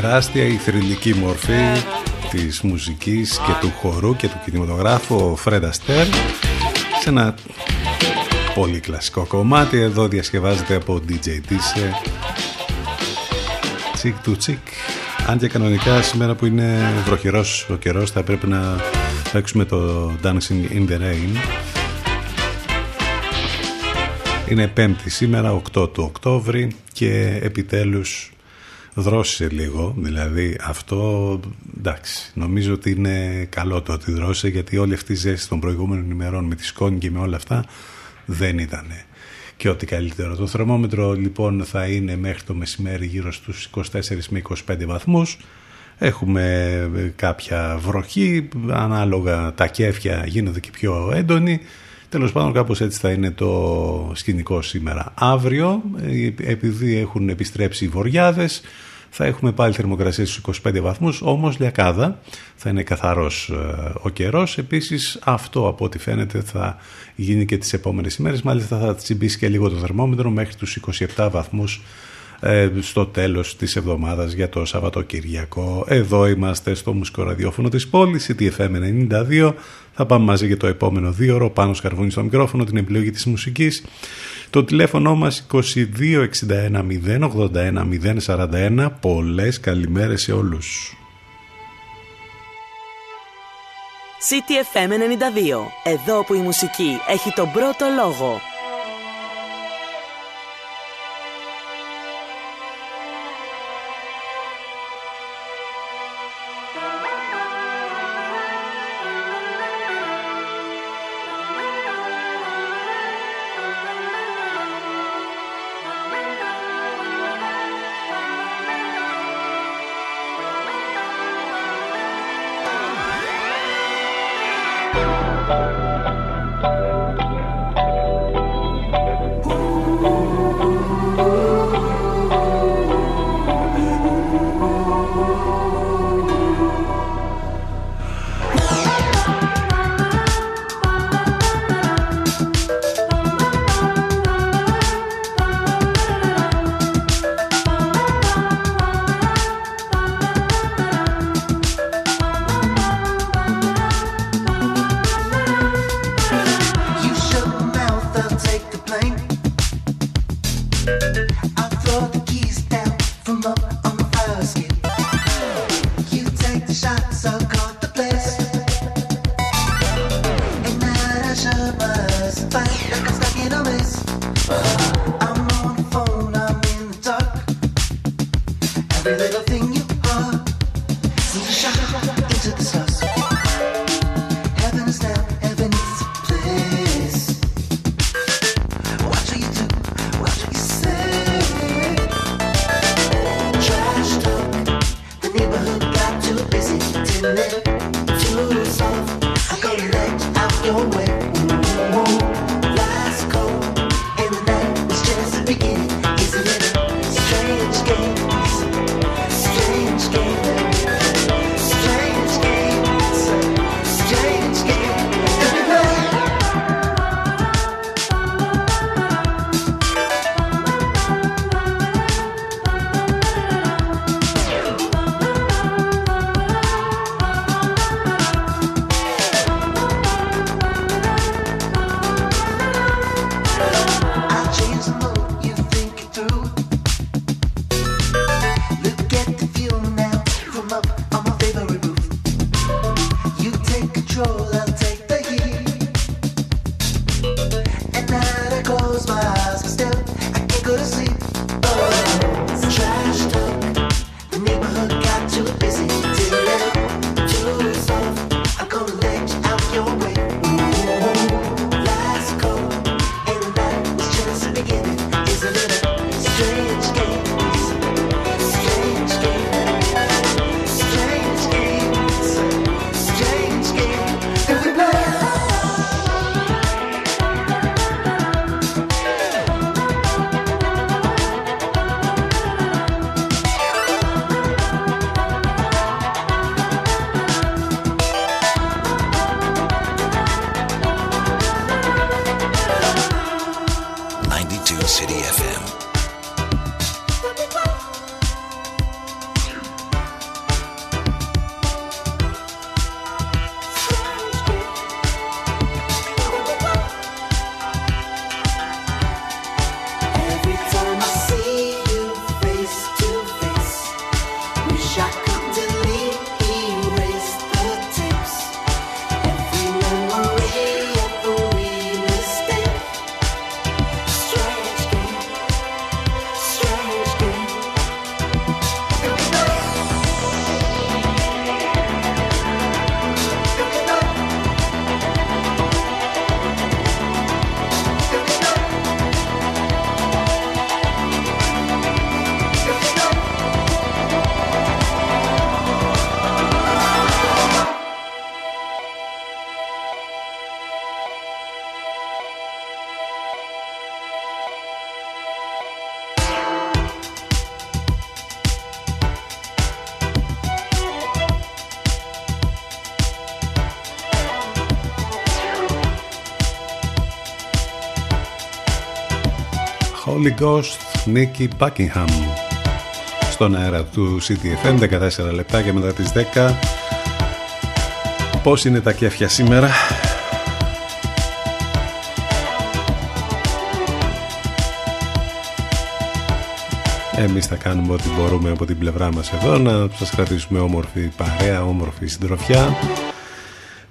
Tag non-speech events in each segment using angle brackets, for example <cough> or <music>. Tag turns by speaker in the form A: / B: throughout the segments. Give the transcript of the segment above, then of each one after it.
A: Τεράστια η θρηλυκή μορφή της μουσικής και του χορού και του κινηματογράφου ο Φρέντα Αστέρ σε ένα πολύ κλασικό κομμάτι. Εδώ διασκευάζεται από DJ Tisse τσικ του τσικ. Αν και κανονικά σήμερα που είναι βροχερός ο καιρός θα πρέπει να παίξουμε το Dancing in the Rain. Είναι πέμπτη σήμερα 8 του Οκτώβρη και επιτέλους δρόσε λίγο δηλαδή αυτό εντάξει νομίζω ότι είναι καλό το ότι δρώσε γιατί όλη αυτή η ζέστη των προηγούμενων ημερών με τη σκόνη και με όλα αυτά δεν ήταν και ό,τι καλύτερο. Το θερμόμετρο λοιπόν θα είναι μέχρι το μεσημέρι γύρω στους 24 με 25 βαθμούς. Έχουμε κάποια βροχή ανάλογα τα κέφια γίνονται και πιο έντονοι Τέλος πάντων, κάπως έτσι θα είναι το σκηνικό σήμερα. Αύριο, ε, επειδή έχουν επιστρέψει οι βορειάδε, θα έχουμε πάλι θερμοκρασία στους 25 βαθμούς, όμως λιακάδα θα είναι καθαρός ε, ο καιρός. Επίσης αυτό από ό,τι φαίνεται θα γίνει και τις επόμενες ημέρες, μάλιστα θα τσιμπήσει και λίγο το θερμόμετρο μέχρι τους 27 βαθμούς ε, στο τέλος της εβδομάδας για το Σαββατοκυριακό. Εδώ είμαστε στο μουσικό ραδιόφωνο της πόλης, CTFM 92. Θα πάμε μαζί για το επόμενο δύο ώρο πάνω σκαρβούνι στο μικρόφωνο, την επιλογή της μουσικής. Το τηλέφωνο μας 2261 081 041. Πολλές καλημέρες σε όλους.
B: CTFM 92. Εδώ που η μουσική έχει τον πρώτο λόγο. your way.
A: Holy Ghost Nicky Buckingham. Στον αέρα του CTFM 14 λεπτά και μετά τις 10 Πώς είναι τα κέφια σήμερα; Εμείς θα κάνουμε ό,τι μπορούμε από την πλευρά μας εδώ να σας κρατήσουμε όμορφη παρέα, όμορφη συντροφιά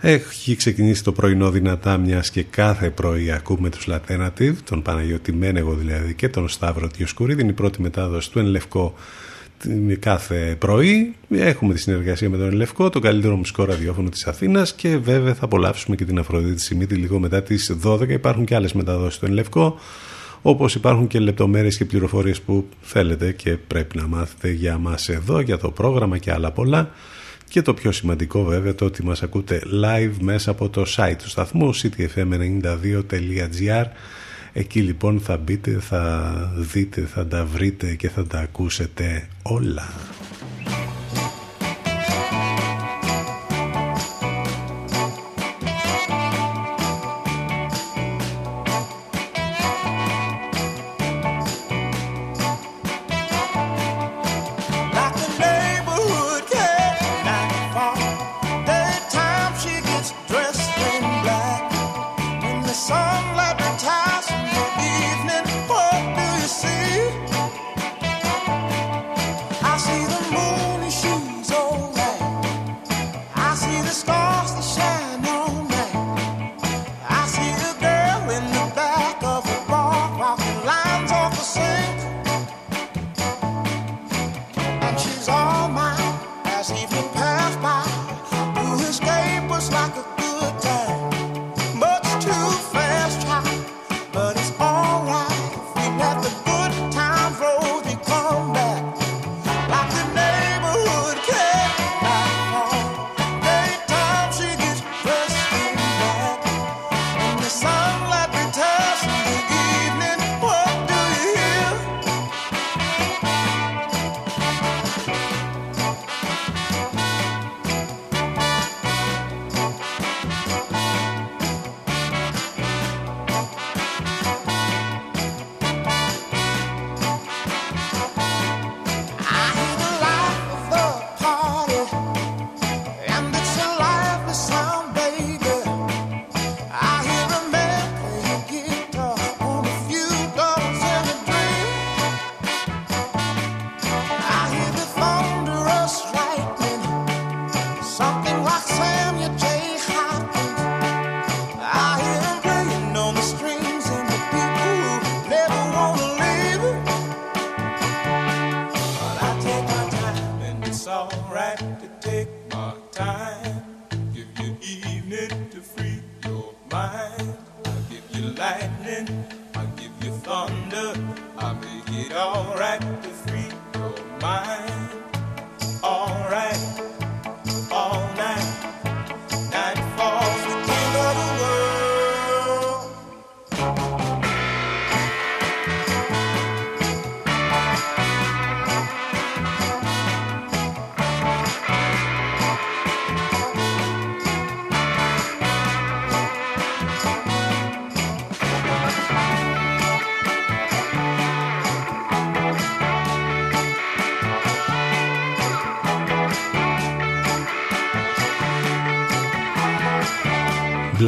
A: έχει ξεκινήσει το πρωινό δυνατά μιας και κάθε πρωί ακούμε τους Latenative, τον Παναγιώτη Μένεγο δηλαδή και τον Σταύρο Τιοσκουρίδη. Είναι η πρώτη μετάδοση του Ενλευκό κάθε πρωί. Έχουμε τη συνεργασία με τον Ενλευκό, το καλύτερο μουσικό ραδιόφωνο της Αθήνας και βέβαια θα απολαύσουμε και την Αφροδίτη Σιμίτη λίγο μετά τις 12. Υπάρχουν και άλλες μεταδόσεις του Ενλευκό όπως υπάρχουν και λεπτομέρειες και πληροφορίες που θέλετε και πρέπει να μάθετε για μας εδώ, για το πρόγραμμα και άλλα πολλά και το πιο σημαντικό βέβαια το ότι μας ακούτε live μέσα από το site του σταθμού ctfm92.gr Εκεί λοιπόν θα μπείτε, θα δείτε, θα τα βρείτε και θα τα ακούσετε όλα.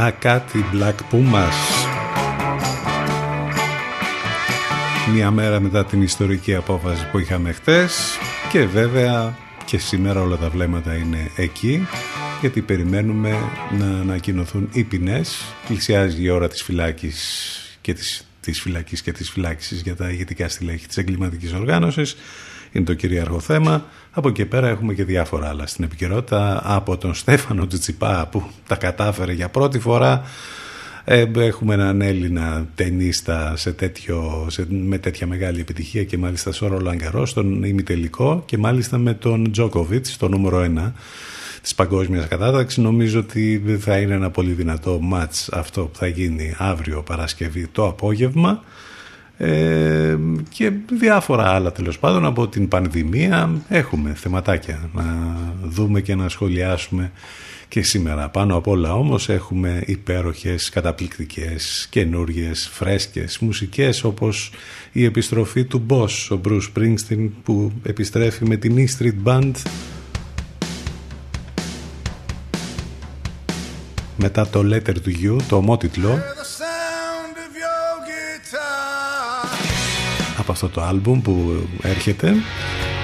A: Black Cat ή Black Pumas Μια μέρα μετά την ιστορική απόφαση που είχαμε χτες και βέβαια και σήμερα όλα τα βλέμματα είναι εκεί γιατί περιμένουμε να ανακοινωθούν οι ποινές. Πλησιάζει η ώρα της φυλάκης και της, της φυλακής και της φυλάκησης για τα ηγετικά στελέχη της εγκληματικής οργάνωσης είναι το κυρίαρχο θέμα. Από εκεί πέρα έχουμε και διάφορα άλλα στην επικαιρότητα. Από τον Στέφανο Τζιτσιπά που τα κατάφερε για πρώτη φορά. Ε, έχουμε έναν Έλληνα ταινίστα σε τέτοιο, σε, με τέτοια μεγάλη επιτυχία και μάλιστα σε όρο Λαγκαρό στον ημιτελικό και μάλιστα με τον Τζόκοβιτς, το νούμερο ένα της παγκόσμιας κατάταξης. Νομίζω ότι θα είναι ένα πολύ δυνατό μάτς αυτό που θα γίνει αύριο Παρασκευή το απόγευμα ε, και διάφορα άλλα τέλος πάντων από την πανδημία. Έχουμε θεματάκια να δούμε και να σχολιάσουμε. Και σήμερα. Πάνω απ' όλα όμως έχουμε υπέροχες, καταπληκτικές, καινούργιες, φρέσκες μουσικές όπως η επιστροφή του Boss, ο Bruce Springsteen που επιστρέφει με την E Street Band. Μετά το Letter to You, το ομότιτλο από αυτό το άλμπουμ που έρχεται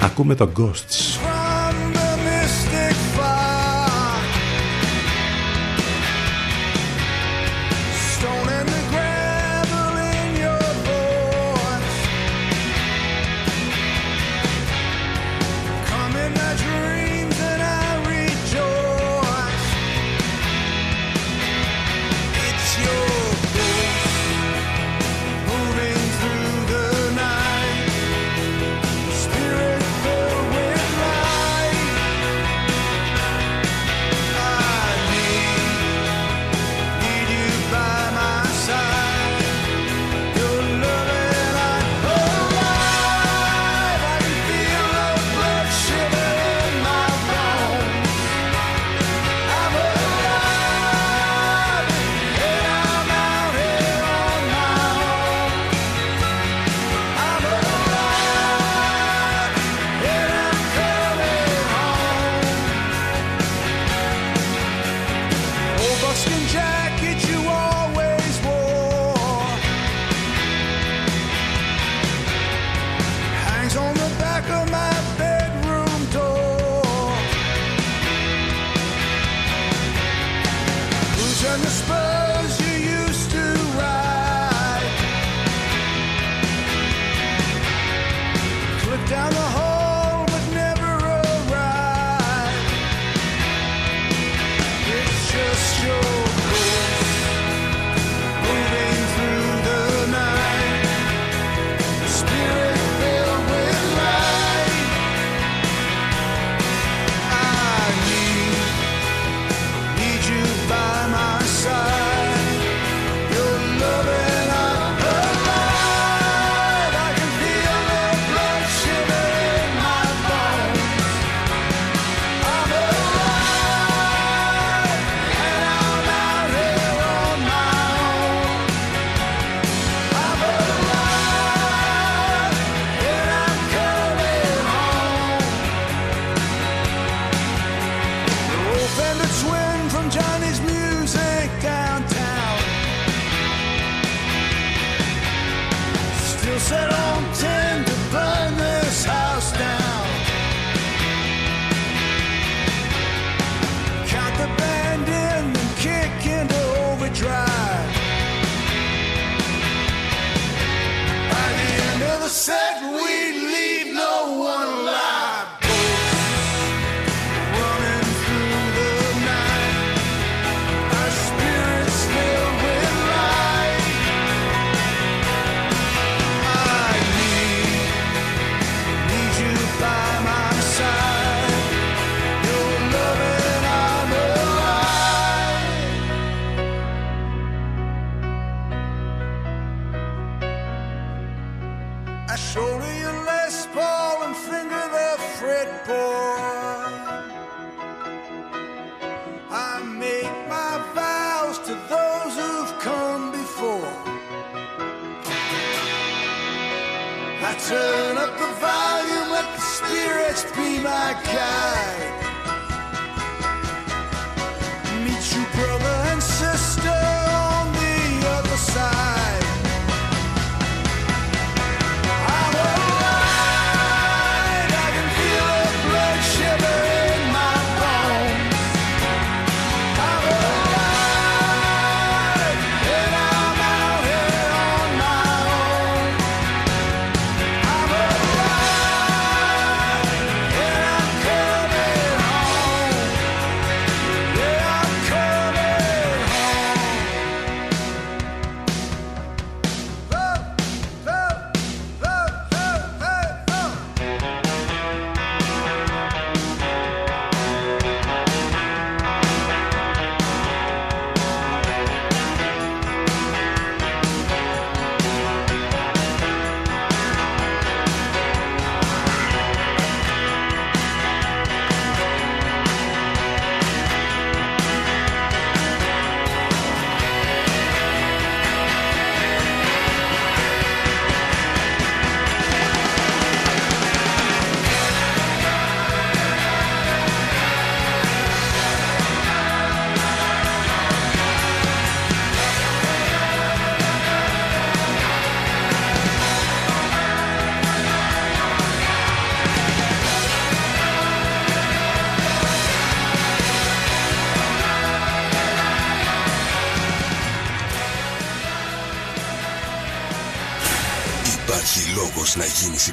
A: ακούμε το Ghosts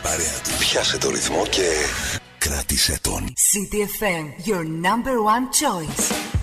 C: να γίνεις η παρέα του. Πιάσε το ρυθμό και κράτησε τον.
D: CTFM, your number one choice.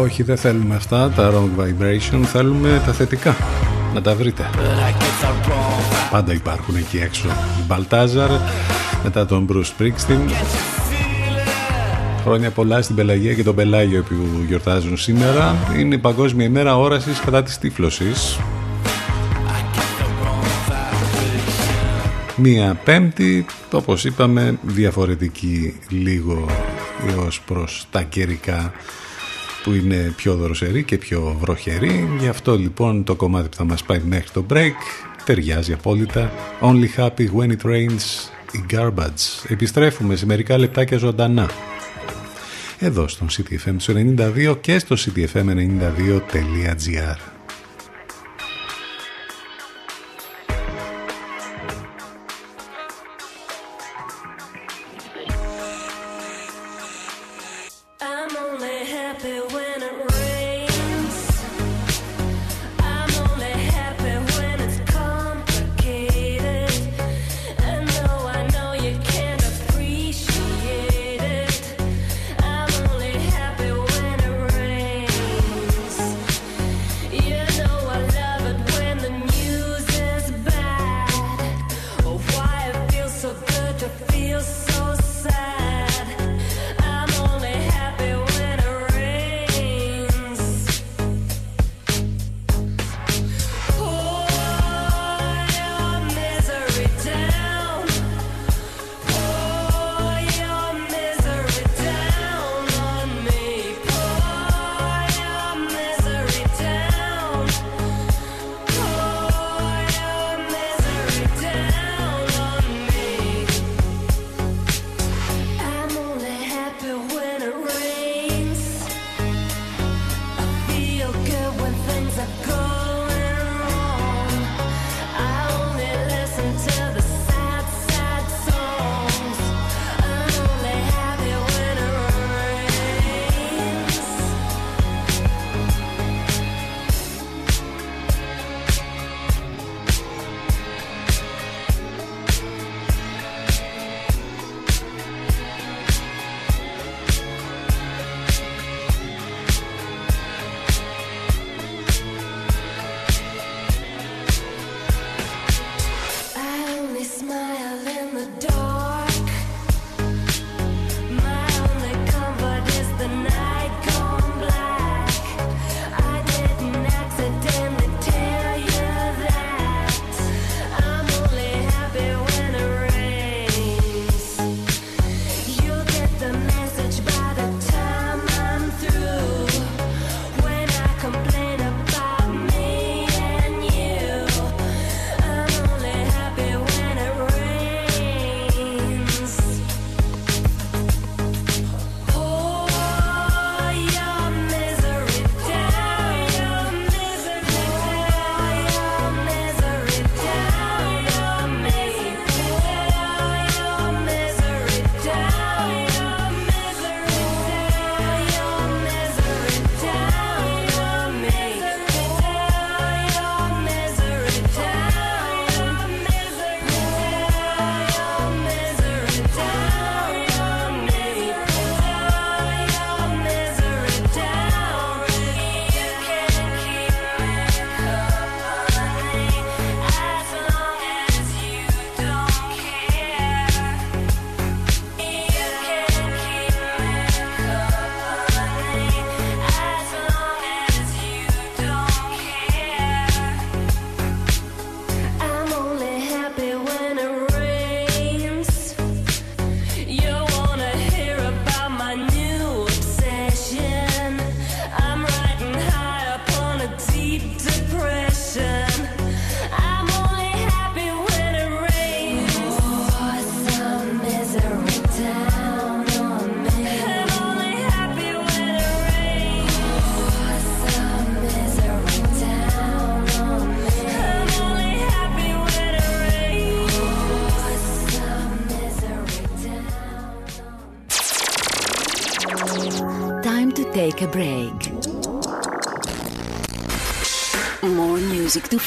A: Όχι, δεν θέλουμε αυτά, τα wrong vibration, θέλουμε τα θετικά. Να τα βρείτε. Πάντα υπάρχουν εκεί έξω. Μπαλτάζαρ, μετά τον Bruce Springsteen. Χρόνια πολλά στην Πελαγία και τον Πελάγιο που γιορτάζουν σήμερα. Είναι η Παγκόσμια ημέρα όρασης κατά της τύφλωσης. Μία πέμπτη, όπως είπαμε, διαφορετική λίγο ως προς τα καιρικά που είναι πιο δροσερή και πιο βροχερή. Γι' αυτό λοιπόν το κομμάτι που θα μας πάει μέχρι το break ταιριάζει απόλυτα. Only happy when it rains, η garbage. Επιστρέφουμε σε μερικά λεπτάκια ζωντανά. Εδώ στον CTFM 92 και στο ctfm92.gr.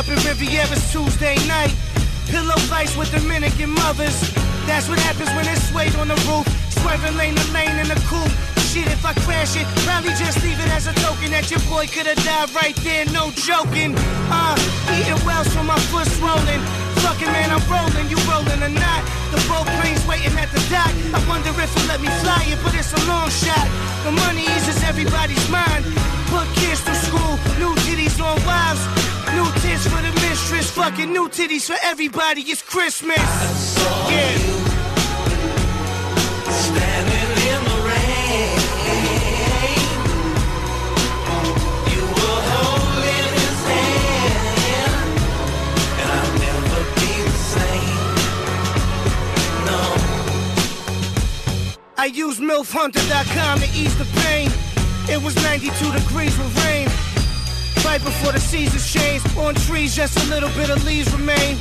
E: Up in Riviera's Tuesday night. Pillow fights with Dominican mothers. That's what happens when it's swayed on the roof. Swerving lane to lane in the coupe. Shit, if I crash it, probably just leave it as a token that your boy could've died right there, no joking. Uh, eating well so my foot's rolling. Fucking man, I'm rolling, you rolling or not. The boat plane's waiting at the dock. I wonder if he'll let me fly it, but it's a long shot. The money eases everybody's mind. Fucking new titties for everybody. It's Christmas. yeah. I used MILFHunter.com to ease the pain. It was 92 degrees with rain. Right before the seasons change. On trees, just a little bit of leaves remain.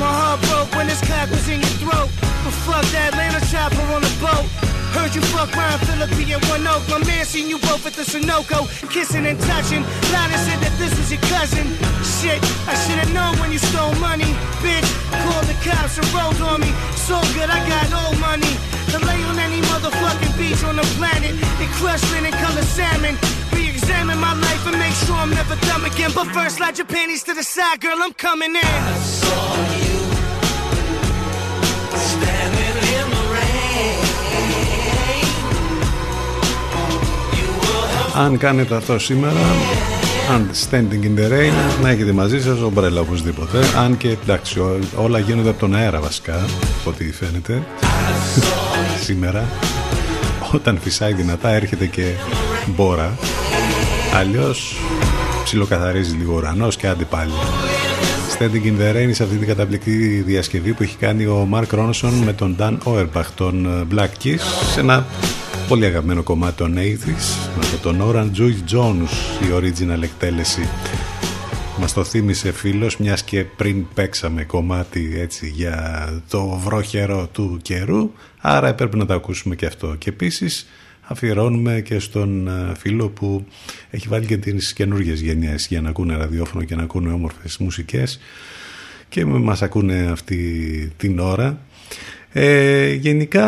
E: My heart broke when this cock was in your throat. But fuck that Atlanta chopper on the boat. Heard you fuck Ryan Philippi and One Oak. My man seen you both at the Sunoco, kissing and touching. Lana said that this was your cousin. Shit, I should've known when you stole money. Bitch, called the cops and rolled on me. So good, I got old money to lay on any motherfucking beach on the planet. They crush linen color salmon. Re-examine my life and make sure I'm never dumb again. But first, slide your panties to the side, girl. I'm coming in. I saw you standing in the rain.
A: Αν κάνετε αυτό σήμερα, αν standing in the rain, να έχετε μαζί σας ομπρέλα οπωσδήποτε. Αν και εντάξει, όλα γίνονται από τον αέρα βασικά, από ό,τι φαίνεται σήμερα όταν φυσάει δυνατά έρχεται και μπόρα αλλιώς ψιλοκαθαρίζει λίγο ουρανός και άντε πάλι. Standing in the Rain σε αυτή την καταπληκτική διασκευή που έχει κάνει ο Mark Ronson με τον Dan Auerbach των ε, Black Keys σε ένα πολύ αγαπημένο κομμάτι των 80's με τον Orange Joy Jones η original εκτέλεση. Μας το θύμισε φίλος μιας και πριν παίξαμε κομμάτι έτσι για το βροχερό του καιρού άρα έπρεπε να το ακούσουμε και αυτό. Και επίσης αφιερώνουμε και στον ε, φίλο που έχει βάλει και τις καινούργιες γενιές για να ακούνε ραδιόφωνο και να ακούνε όμορφες μουσικές. Και μας ακούνε αυτή την ώρα. Ε, γενικά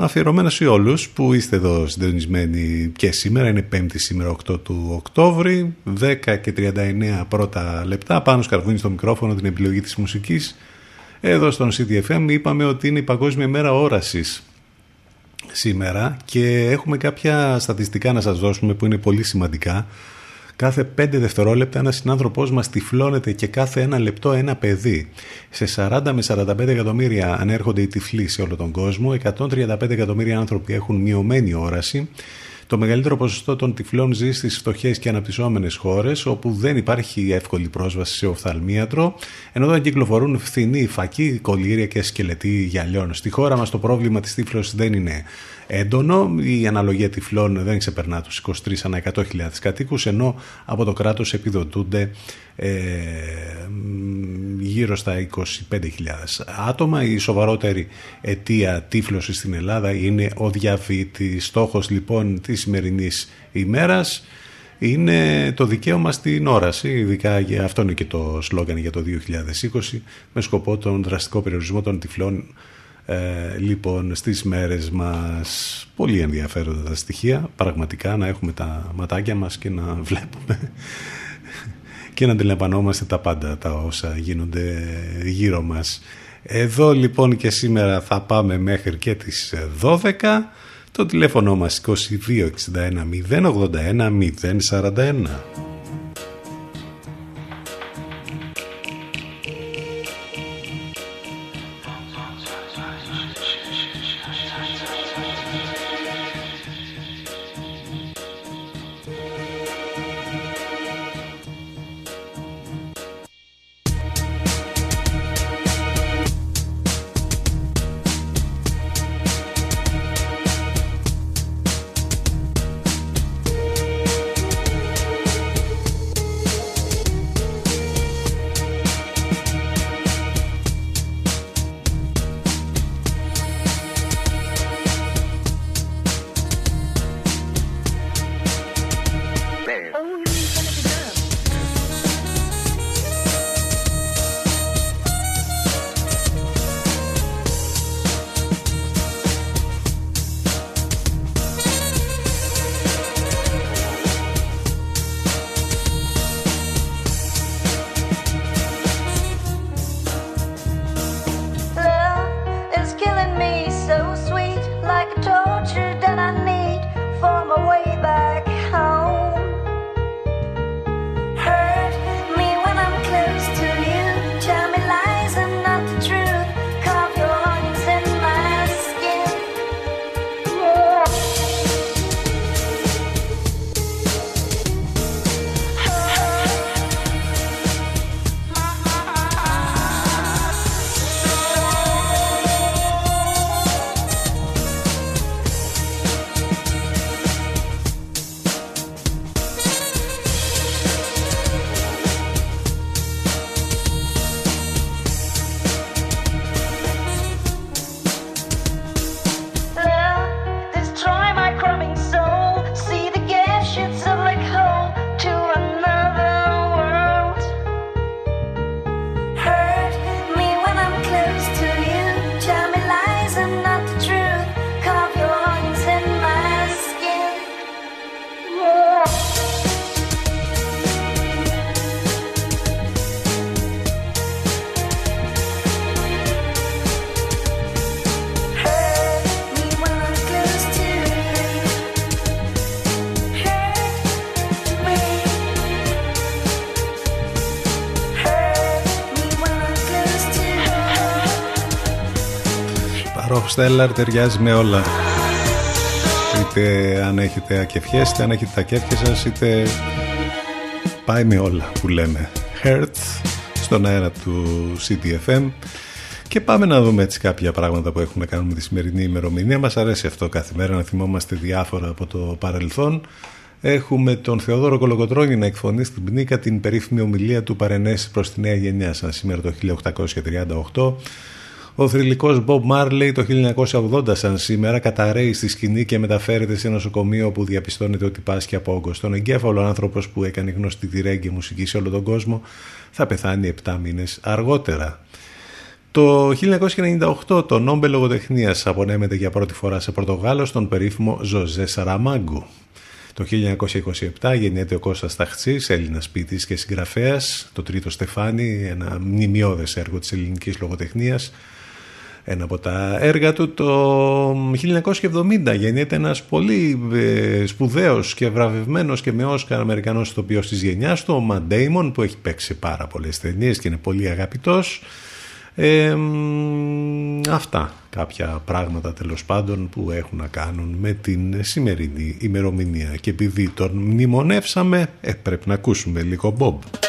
A: αφιερωμένα σε όλους που είστε εδώ συντονισμένοι και σήμερα, είναι 5η σήμερα 8 του Οκτώβρη, 10 και 39 πρώτα λεπτά, πάνω σκαρβούνι στο μικρόφωνο την επιλογή της μουσικής. Εδώ στον CDFM είπαμε ότι είναι η Παγκόσμια Μέρα Όρασης σήμερα και έχουμε κάποια στατιστικά να σας δώσουμε που είναι πολύ σημαντικά. Κάθε 5 δευτερόλεπτα ένας συνάνθρωπός μα τυφλώνεται και κάθε ένα λεπτό ένα παιδί. Σε 40 με 45 εκατομμύρια ανέρχονται οι τυφλοί σε όλο τον κόσμο. 135 εκατομμύρια άνθρωποι έχουν μειωμένη όραση. Το μεγαλύτερο ποσοστό των τυφλών ζει στις φτωχές και αναπτυσσόμενες χώρες, όπου δεν υπάρχει εύκολη πρόσβαση σε οφθαλμίατρο, ενώ δεν κυκλοφορούν φθηνοί φακοί, κολλήρια και σκελετοί γυαλιών. Στη χώρα μας το πρόβλημα της τύφλωσης δεν είναι έντονο. Η αναλογία τυφλών δεν ξεπερνά τους 23 ανά 100.000 κατοίκους, ενώ από το κράτος επιδοτούνται ε, γύρω στα 25.000 άτομα. Η σοβαρότερη αιτία τύφλωσης στην Ελλάδα είναι ο διαβήτης. Στόχος λοιπόν της σημερινής ημέρας είναι το δικαίωμα στην όραση, ειδικά για αυτό είναι και το σλόγκαν για το 2020, με σκοπό τον δραστικό περιορισμό των τυφλών Ε, λοιπόν, στις μέρες μας πολύ ενδιαφέροντα τα στοιχεία, πραγματικά να έχουμε τα ματάκια μας και να βλέπουμε <laughs> και να αντιλαμβανόμαστε τα πάντα τα όσα γίνονται γύρω μας. Εδώ λοιπόν και σήμερα θα πάμε μέχρι και τις 12. Το τηλέφωνο μας 2261 081 041. Στέλλαρ ταιριάζει με όλα. Είτε αν έχετε ακεφιές, είτε αν έχετε τα κέφια σας, είτε πάει με όλα που λέμε. Hurt στον αέρα του CTFM. Και πάμε να δούμε έτσι κάποια πράγματα που έχουμε κάνει με τη σημερινή ημερομηνία. Μας αρέσει αυτό κάθε μέρα να θυμόμαστε διάφορα από το παρελθόν. Έχουμε τον Θεοδόρο Κολοκοτρώνη να εκφωνεί στην Πνίκα την περίφημη ομιλία του παρενέσει προς τη νέα γενιά σαν σήμερα το 1838 ο θρηλυκός Bob Marley το 1980 σαν σήμερα καταραίει στη σκηνή και μεταφέρεται σε νοσοκομείο όπου διαπιστώνεται ότι πάσχει από όγκος. Στον εγκέφαλο άνθρωπος που έκανε γνωστή τη ρέγγι μουσική σε όλο τον κόσμο θα πεθάνει 7 μήνες αργότερα. Το 1998 το Νόμπελ Λογοτεχνίας απονέμεται για πρώτη φορά σε Πορτογάλο στον περίφημο Ζωζέ Σαραμάγκου. Το 1927 γεννιέται ο Κώστας Ταχτσής, Έλληνας ποιητής και συγγραφέας, το τρίτο Στεφάνι, ένα μνημειώδες έργο της ελληνικής λογοτεχνίας, ένα από τα έργα του. Το 1970 γεννιέται ένας πολύ ε, σπουδαίος και βραβευμένος και με Όσκαρ Αμερικανός ηθοποιός της γενιάς του, ο Μαντέιμον που έχει παίξει πάρα πολλές ταινίες και είναι πολύ αγαπητός. Ε, αυτά κάποια πράγματα τέλος πάντων που έχουν να κάνουν με την σημερινή ημερομηνία και επειδή τον μνημονεύσαμε ε, πρέπει να ακούσουμε λίγο Bob.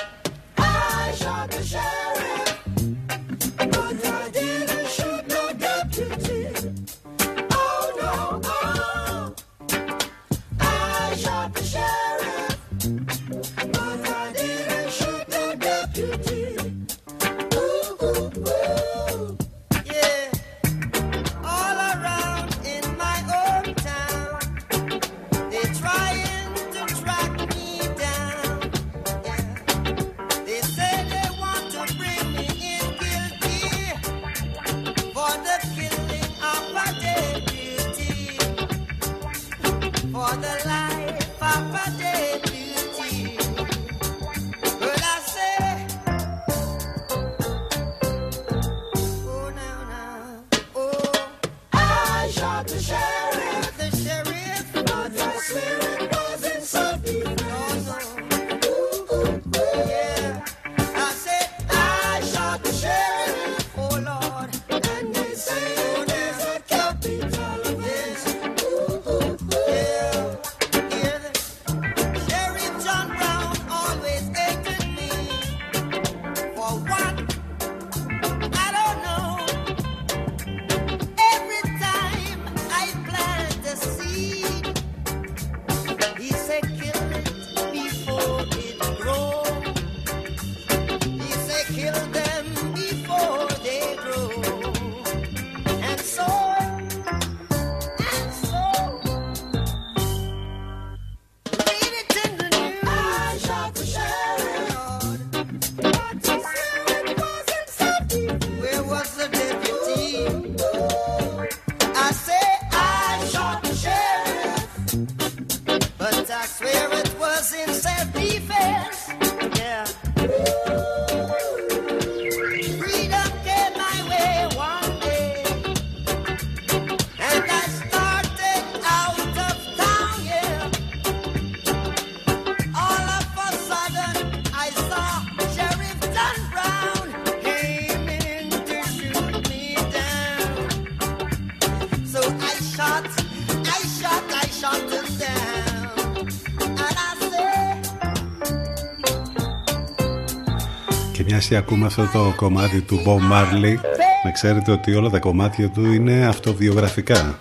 A: Ακούμε αυτό το κομμάτι του Bob Marley. Να ξέρετε ότι όλα τα κομμάτια του είναι αυτοβιογραφικά.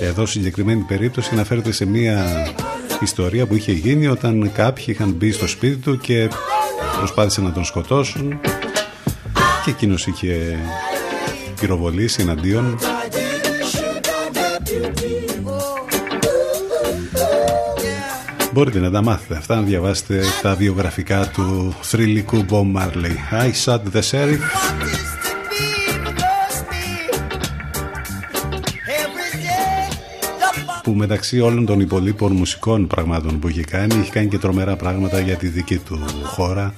A: Εδώ συγκεκριμένη περίπτωση αναφέρεται σε μια ιστορία που είχε γίνει όταν κάποιοι είχαν μπει στο σπίτι του και προσπάθησαν να τον σκοτώσουν. Και εκείνος είχε πυροβολήσει εναντίον Μπορείτε να τα μάθετε αυτά, να διαβάσετε τα βιογραφικά του θρηλυκού Bob Marley. I shot the sheriff. που μεταξύ όλων των υπολείπων μουσικών πραγμάτων που έχει κάνει έχει κάνει και τρομερά πράγματα για τη δική του χώρα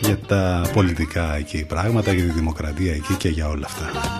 A: για τα πολιτικά εκεί πράγματα για τη δημοκρατία εκεί και για όλα αυτά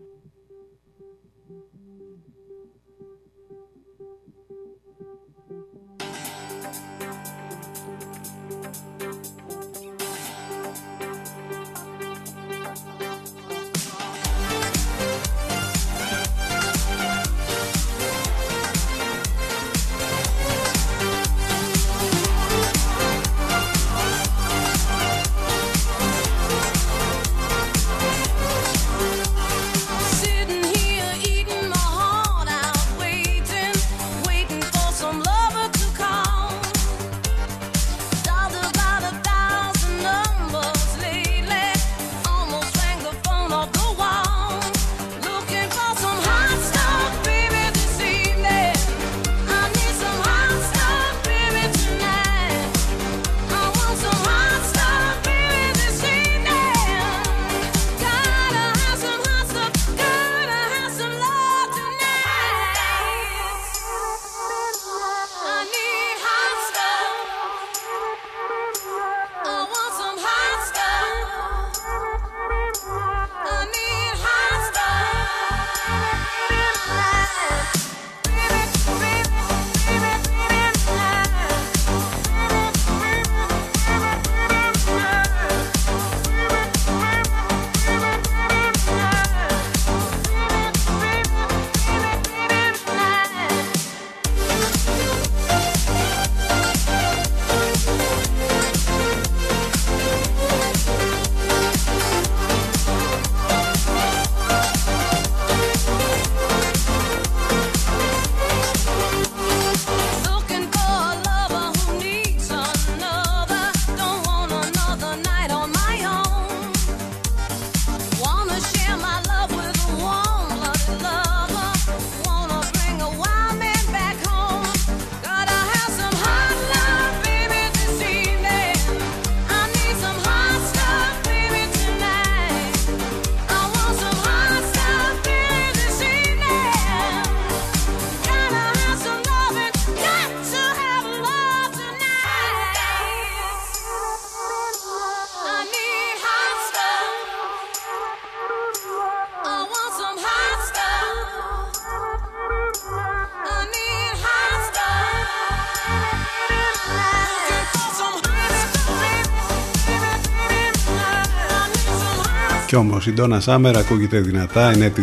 A: Όμως η Donna Summer ακούγεται δυνατά, είναι τη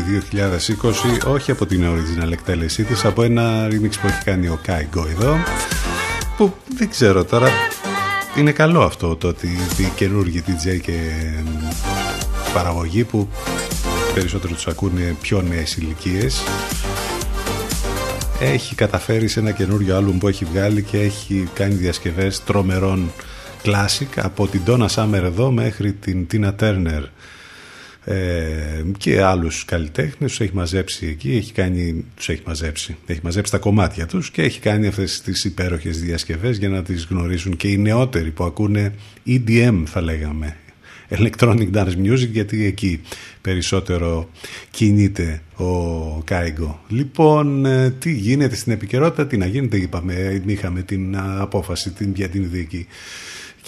A: 2020, όχι από την original εκτέλεσή της, από ένα remix που έχει κάνει ο Kaigo εδώ, που δεν ξέρω τώρα, είναι καλό αυτό το ότι οι καινούργοι DJ και παραγωγή που περισσότερο τους ακούνε πιο νέες ηλικίες. έχει καταφέρει σε ένα καινούριο άλμπουμ που έχει βγάλει και έχει κάνει διασκευές τρομερών classic από την Donna Summer εδώ μέχρι την Tina Turner ε, και άλλους καλλιτέχνες τους έχει μαζέψει εκεί, έχει κάνει, τους έχει μαζέψει, έχει μαζέψει τα κομμάτια τους και έχει κάνει αυτές τις υπέροχες διασκευές για να τις γνωρίσουν και οι νεότεροι που ακούνε EDM θα λέγαμε, Electronic Dance Music γιατί εκεί περισσότερο κινείται ο Κάιγκο. Λοιπόν, ε, τι γίνεται στην επικαιρότητα, τι να γίνεται είπαμε, είχαμε την απόφαση την, για την δίκη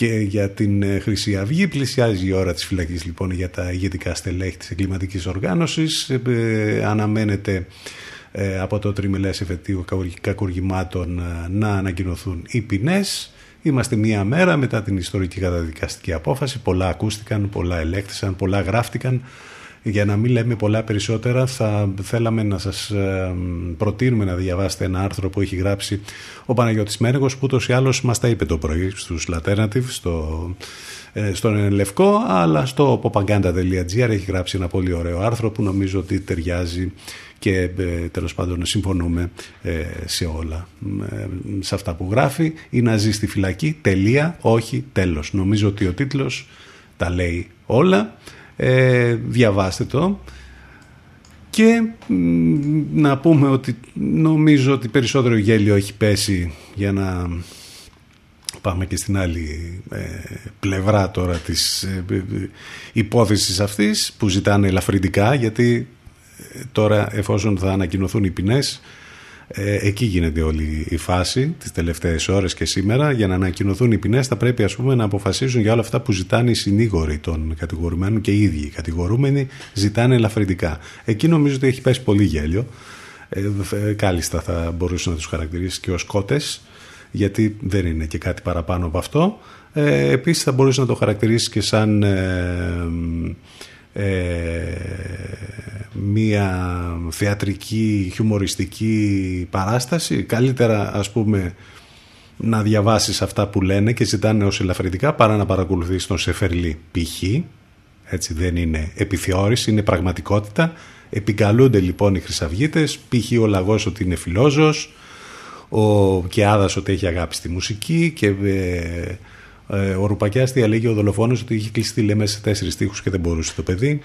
A: και για την ε, Χρυσή Αυγή. Πλησιάζει η ώρα της φυλακής λοιπόν για τα ηγετικά στελέχη της εγκληματικής οργάνωσης. Ε, αναμένεται από το τριμελές εφετείο κακουργημάτων να ανακοινωθούν οι ποινές. Είμαστε μία μέρα μετά την ιστορική καταδικαστική απόφαση. Πολλά ακούστηκαν, πολλά ελέγχθησαν, πολλά γράφτηκαν. Για να μην λέμε πολλά περισσότερα θα θέλαμε να σας ε, προτείνουμε να διαβάσετε ένα άρθρο που έχει γράψει ο Παναγιώτης Μέργος που ούτως ή άλλως μας τα είπε το πρωί στους Laternative στο, ε, στον Λευκό αλλά στο popaganda.gr έχει γράψει ένα πολύ ωραίο άρθρο που νομίζω ότι ταιριάζει και ε, τέλος πάντων συμφωνούμε σε όλα σε αυτά που γράφει. Ή να ζει στη φυλακή τελεία όχι τέλος. Νομίζω ότι ο τίτλος τα λέει όλα ε, διαβάστε το. Και να πούμε ότι νομίζω ότι περισσότερο γέλιο έχει πέσει για να πάμε και στην άλλη ε, πλευρά τώρα της ε, υπόθεσης αυτής που ζητάνε ελαφρυντικά γιατί τώρα εφόσον θα ανακοινωθούν οι ποινές ε, εκεί γίνεται όλη η φάση τις τελευταίες ώρες και σήμερα για να ανακοινωθούν οι ποινές θα πρέπει ας πούμε να αποφασίζουν για όλα αυτά που ζητάνε οι συνήγοροι των κατηγορουμένων και οι ίδιοι οι κατηγορούμενοι ζητάνε ελαφρυντικά. Εκεί νομίζω ότι έχει πέσει πολύ γέλιο. Ε, ε, κάλλιστα θα μπορούσε να τους χαρακτηρίσει και ως κότες γιατί δεν είναι και κάτι παραπάνω από αυτό. Ε, επίσης θα μπορούσε να το χαρακτηρίσει και σαν ε, ε, μία θεατρική, χιουμοριστική παράσταση. Καλύτερα ας πούμε να διαβάσεις αυτά που λένε και ζητάνε ως ελαφρυντικά παρά να παρακολουθείς τον Σεφερλί π.χ. Έτσι δεν είναι επιθεώρηση, είναι πραγματικότητα. Επικαλούνται λοιπόν οι χρυσαυγίτες, π.χ. ο Λαγός ότι είναι φιλόζος, ο Κεάδας ότι έχει αγάπη στη μουσική και ε, ε, ο Ρουπακιάς διαλέγει ο δολοφόνος ότι είχε κλείσει τη λέμε σε τέσσερις τείχου και δεν μπορούσε το παιδί.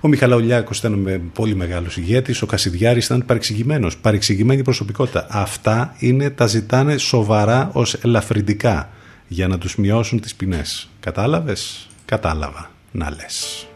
A: Ο Μιχαλαουλιάκος ήταν με πολύ μεγάλος ηγέτης. Ο Κασιδιάρης ήταν παρεξηγημένος. Παρεξηγημένη προσωπικότητα. Αυτά είναι, τα ζητάνε σοβαρά ως ελαφρυντικά για να τους μειώσουν τις ποινές. Κατάλαβες, κατάλαβα. Να λες.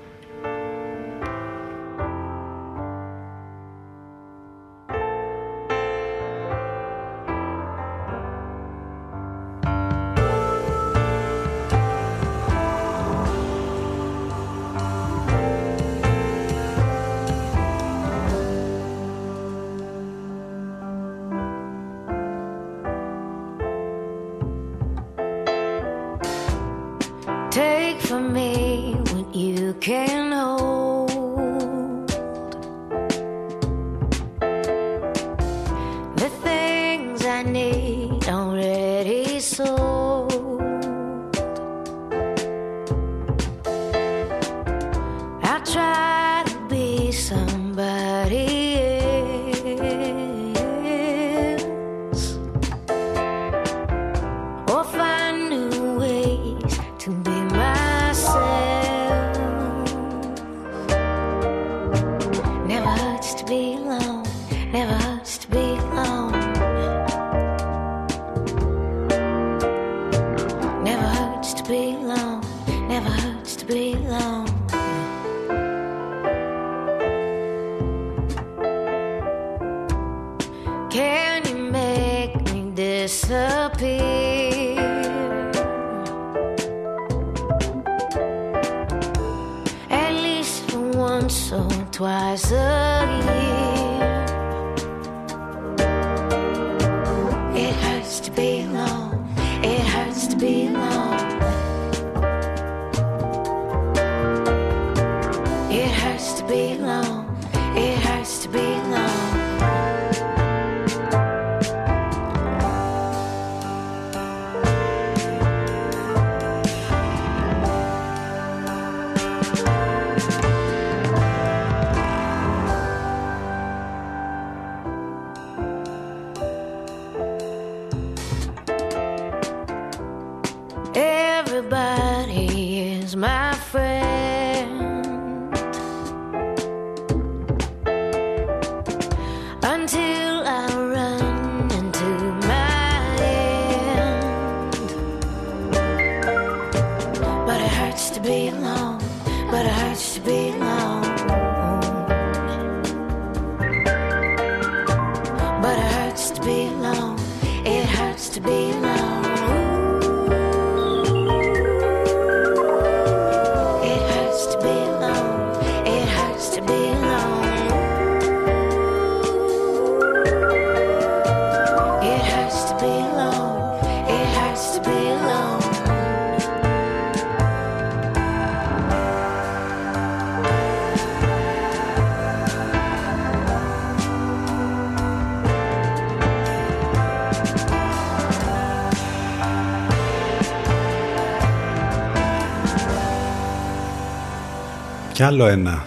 F: κι άλλο ένα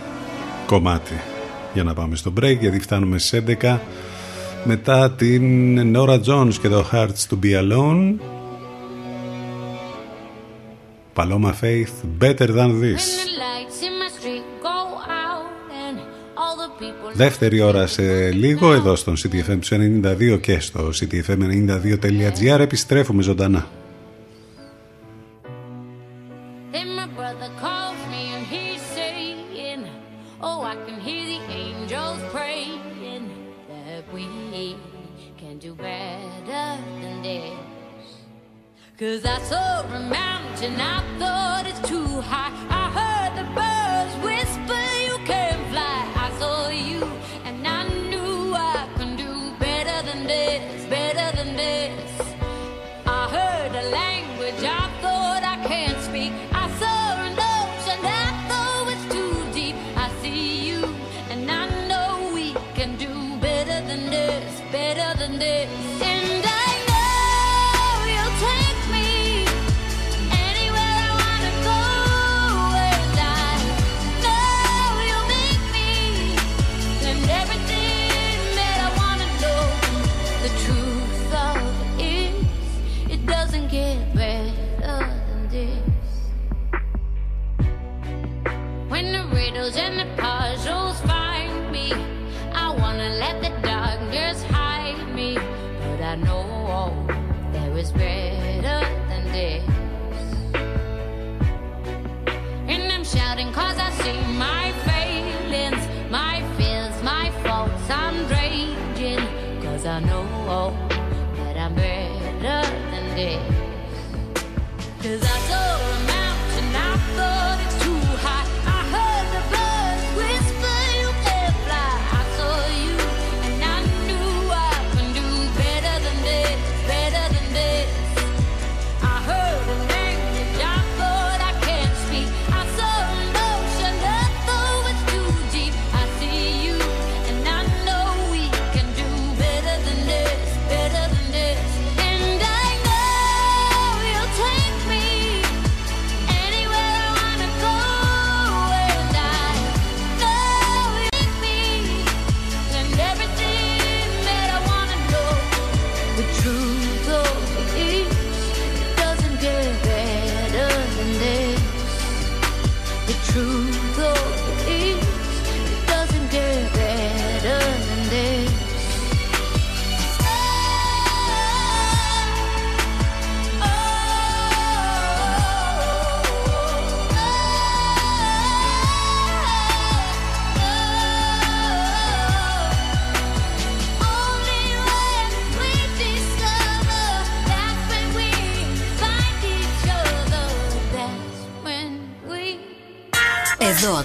F: κομμάτι. Για να πάμε στο break γιατί φτάνουμε στις 11 μετά την Nora Jones και το Hearts to be Alone. Paloma Faith Better Than This. Δεύτερη ώρα σε λίγο εδώ στον CTFM 92 και στο ctfm92.gr επιστρέφουμε ζωντανά. puzzles find me. I wanna let the darkness hide me, but I know there is better than this. And I'm shouting cause I see my failings, my fears, my faults. I'm raging cause I know that I'm better than this. Cause I
G: told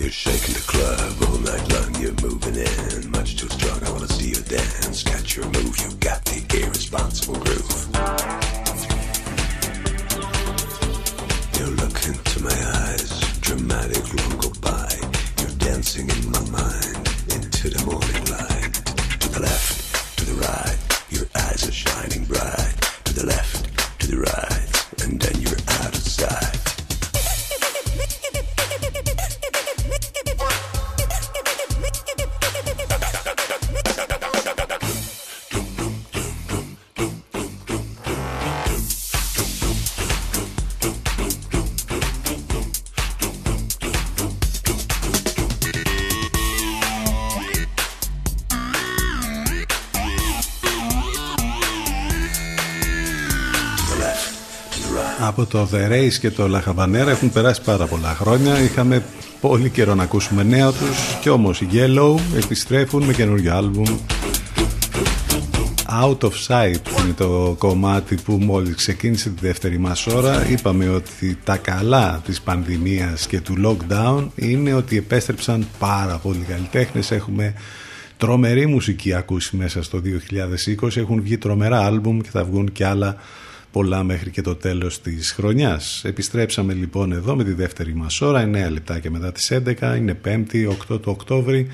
C: You're shaking the club all night long, you're moving in. Much too strong, I wanna see you dance. Got your move, you got the irresponsible groove. You look into my eyes, dramatic long go by. You're dancing in my mind, into the morning light. To the left, to the right.
A: Από το The Race και το La Habanera έχουν περάσει πάρα πολλά χρόνια. Είχαμε πολύ καιρό να ακούσουμε νέα τους και όμως οι Yellow επιστρέφουν με καινούριο άλμπουμ. Out of Sight είναι το κομμάτι που μόλις ξεκίνησε τη δεύτερη μας ώρα. Είπαμε ότι τα καλά της πανδημίας και του lockdown είναι ότι επέστρεψαν πάρα πολλοί καλλιτέχνες. Έχουμε τρομερή μουσική ακούσει μέσα στο 2020 έχουν βγει τρομερά άλμπουμ και θα βγουν και άλλα πολλά μέχρι και το τέλος της χρονιάς. Επιστρέψαμε λοιπόν εδώ με τη δεύτερη μας ώρα, 9 λεπτάκια μετά τις 11, είναι 5η, 8 του Οκτώβρη,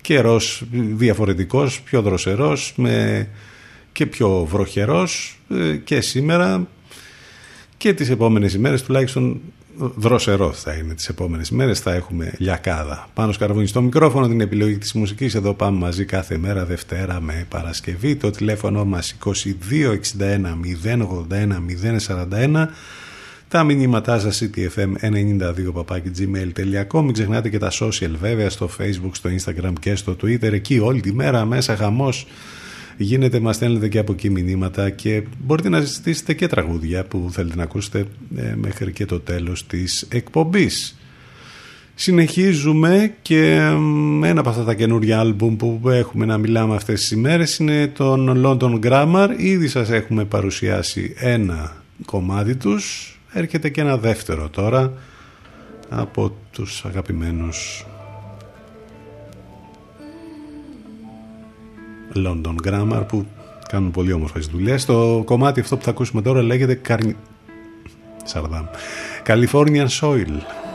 A: καιρός διαφορετικός, πιο δροσερός με και πιο βροχερός ε, και σήμερα και τις επόμενες ημέρες τουλάχιστον δροσερό θα είναι τις επόμενες μέρες θα έχουμε λιακάδα. Πάνω σκαρβούνι στο μικρόφωνο την επιλογή της μουσικής. Εδώ πάμε μαζί κάθε μέρα Δευτέρα με Παρασκευή. Το τηλέφωνο μας 2261 081 041 τα μηνύματά σας ctfm92 gmail.com μην ξεχνάτε και τα social βέβαια στο facebook, στο instagram και στο twitter. Εκεί όλη τη μέρα μέσα χαμός γίνεται, μας στέλνετε και από εκεί μηνύματα και μπορείτε να ζητήσετε και τραγούδια που θέλετε να ακούσετε ε, μέχρι και το τέλος της εκπομπής. Συνεχίζουμε και ένα από αυτά τα καινούργια άλμπουμ που έχουμε να μιλάμε αυτές τις ημέρες είναι τον London Grammar. Ήδη σας έχουμε παρουσιάσει ένα κομμάτι τους. Έρχεται και ένα δεύτερο τώρα από τους αγαπημένους London Grammar που κάνουν πολύ όμορφες δουλειές. Το κομμάτι αυτό που θα ακούσουμε τώρα λέγεται Καρνι... Σαρδάμ. Californian Soil.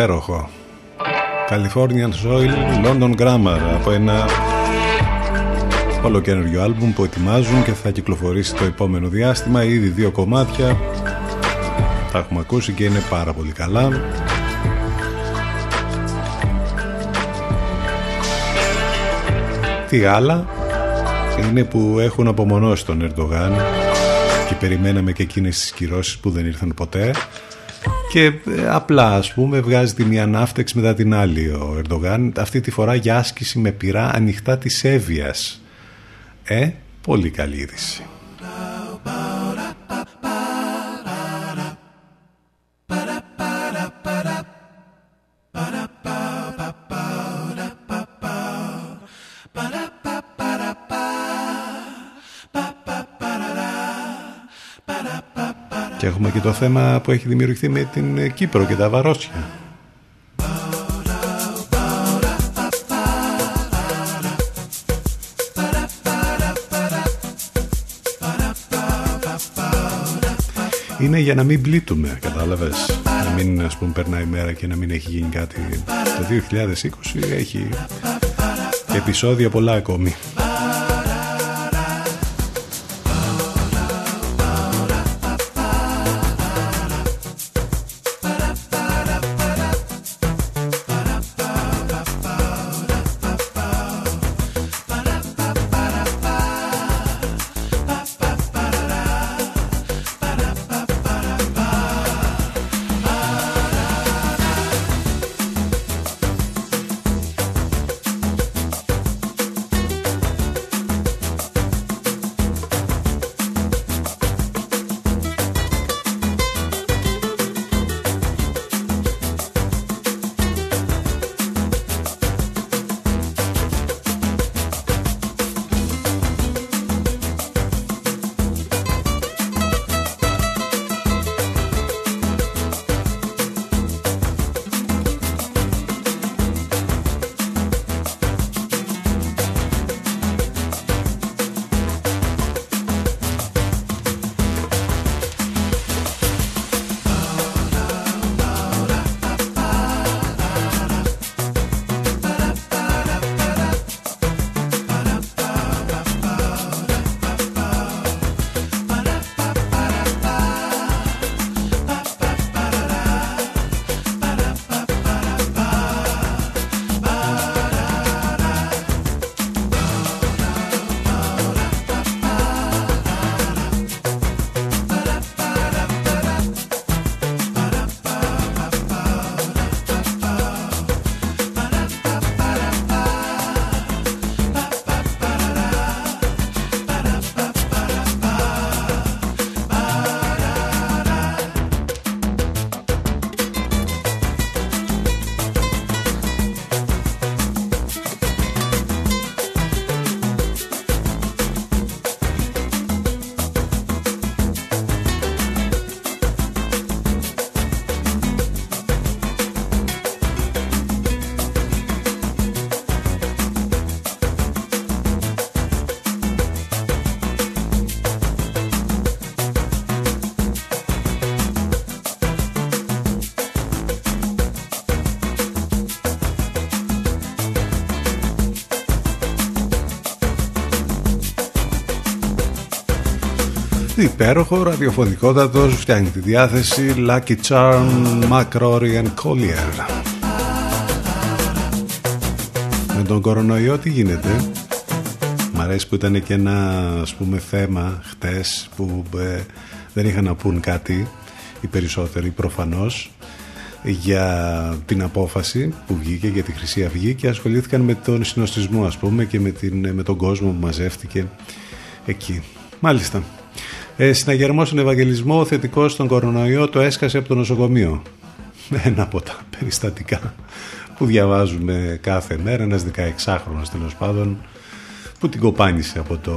A: Υπέροχο. Californian Soil, London Grammar από ένα ολοκένουργιο άλμπουμ που ετοιμάζουν και θα κυκλοφορήσει το επόμενο διάστημα. Ήδη δύο κομμάτια. Τα έχουμε ακούσει και είναι πάρα πολύ καλά. Τι άλλα είναι που έχουν απομονώσει τον Ερντογάν και περιμέναμε και εκείνες τις κυρώσεις που δεν ήρθαν ποτέ; Και ε, απλά ας πούμε βγάζει τη μία ναύτεξ μετά την άλλη ο Ερντογάν. Αυτή τη φορά για άσκηση με πυρά ανοιχτά της Εύβοιας. Ε, πολύ καλή είδηση Και έχουμε και το θέμα που έχει δημιουργηθεί με την Κύπρο και τα Βαρόσια. Είναι για να μην πλήττουμε, κατάλαβες. Να μην, ας πούμε, περνάει η μέρα και να μην έχει γίνει κάτι. Το 2020 έχει επεισόδια πολλά ακόμη. Υπέροχο, ραδιοφωνικότατος, φτιάχνει τη διάθεση Lucky Charm, McRory and Collier. Με τον κορονοϊό τι γίνεται; Μ' αρέσει που ήταν και ένα ας πούμε θέμα χτες που ε, δεν είχαν να πούν κάτι οι περισσότεροι προφανώς για την απόφαση που βγήκε για τη Χρυσή Αυγή και ασχολήθηκαν με τον συνοστισμό ας πούμε και με, την, με τον κόσμο που μαζεύτηκε εκεί. Μάλιστα. Ε, συναγερμό στον Ευαγγελισμό, ο θετικός στον κορονοϊό το έσκασε από το νοσοκομείο. <laughs> Ένα από τα περιστατικά που διαβάζουμε κάθε μέρα. Ένας 16χρονο τέλος πάντων που την κοπάνισε από το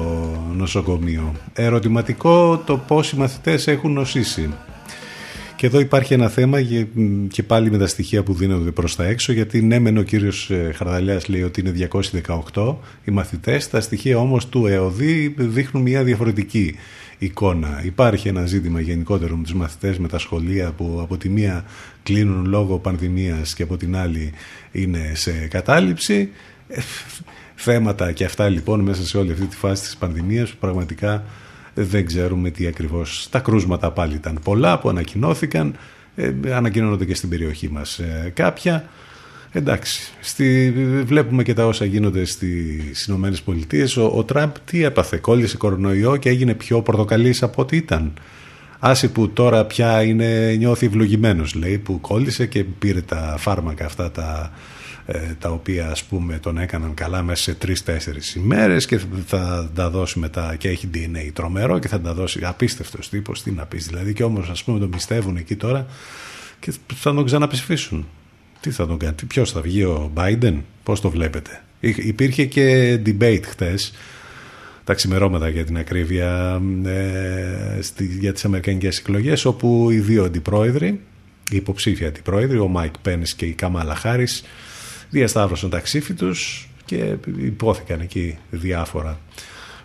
A: νοσοκομείο. Ερωτηματικό το πώς οι μαθητές έχουν νοσήσει. Και εδώ υπάρχει ένα θέμα και πάλι με τα στοιχεία που δίνονται προς τα έξω γιατί ναι μεν ο κύριος ε, Χαρδαλιάς λέει ότι είναι 218 οι μαθητές τα στοιχεία όμως του ΕΟΔΗ δείχνουν μια διαφορετική εικόνα. Υπάρχει ένα ζήτημα γενικότερο με τους μαθητές με τα σχολεία που από τη μία κλείνουν λόγω πανδημίας και από την άλλη είναι σε κατάληψη ε, θέματα και αυτά λοιπόν μέσα σε όλη αυτή τη φάση της πανδημίας που πραγματικά δεν ξέρουμε τι ακριβώς. Τα κρούσματα πάλι ήταν πολλά που ανακοινώθηκαν, ε, ανακοινώνονται και στην περιοχή μας ε, κάποια. Εντάξει, στη, βλέπουμε και τα όσα γίνονται στις Ηνωμένες Πολιτείες. Ο, ο Τραμπ τι έπαθε, κόλλησε κορονοϊό και έγινε πιο πορτοκαλής από ό,τι ήταν. Άσε που τώρα πια είναι, νιώθει ευλογημένος λέει που κόλλησε και πήρε τα φάρμακα αυτά τα ε, τα οποία ας πούμε τον έκαναν καλά μέσα σε τρεις-τέσσερις ημέρες και θα τα δώσει μετά και έχει DNA τρομερό και θα τα δώσει απίστευτος τύπος, τι να πεις δηλαδή και όμως ας πούμε τον πιστεύουν εκεί τώρα και θα τον ξαναψηφίσουν. Τι θα τον κάνει, ποιος θα βγει ο Biden, πώς το βλέπετε; Υπήρχε και debate χτες τα ξημερώματα για την ακρίβεια ε, στη, για τις αμερικανικές εκλογές όπου οι δύο αντιπρόεδροι, οι υποψήφοι αντιπρόεδροι, ο Μάικ Πενς και η Καμάλα Χάρης διασταύρωσαν τα ξίφη τους και ειπώθηκαν εκεί διάφορα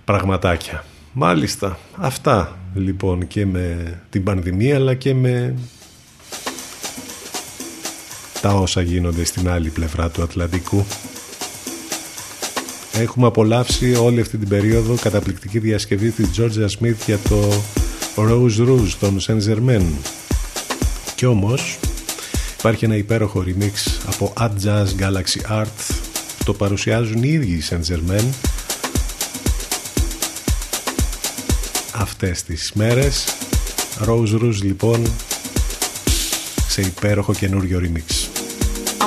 A: πραγματάκια. Μάλιστα, αυτά λοιπόν και με την πανδημία αλλά και με τα όσα γίνονται στην άλλη πλευρά του Ατλαντικού. Έχουμε απολαύσει όλη αυτή την περίοδο καταπληκτική διασκευή της Georgia Smith για το Rose Rouge των Saint Germain. Και όμως Υπάρχει ένα υπέροχο remix από Ad Jazz Galaxy Art το παρουσιάζουν οι ίδιοι οι Saint Germain αυτές τις μέρες Rose Rouge λοιπόν σε υπέροχο καινούριο remix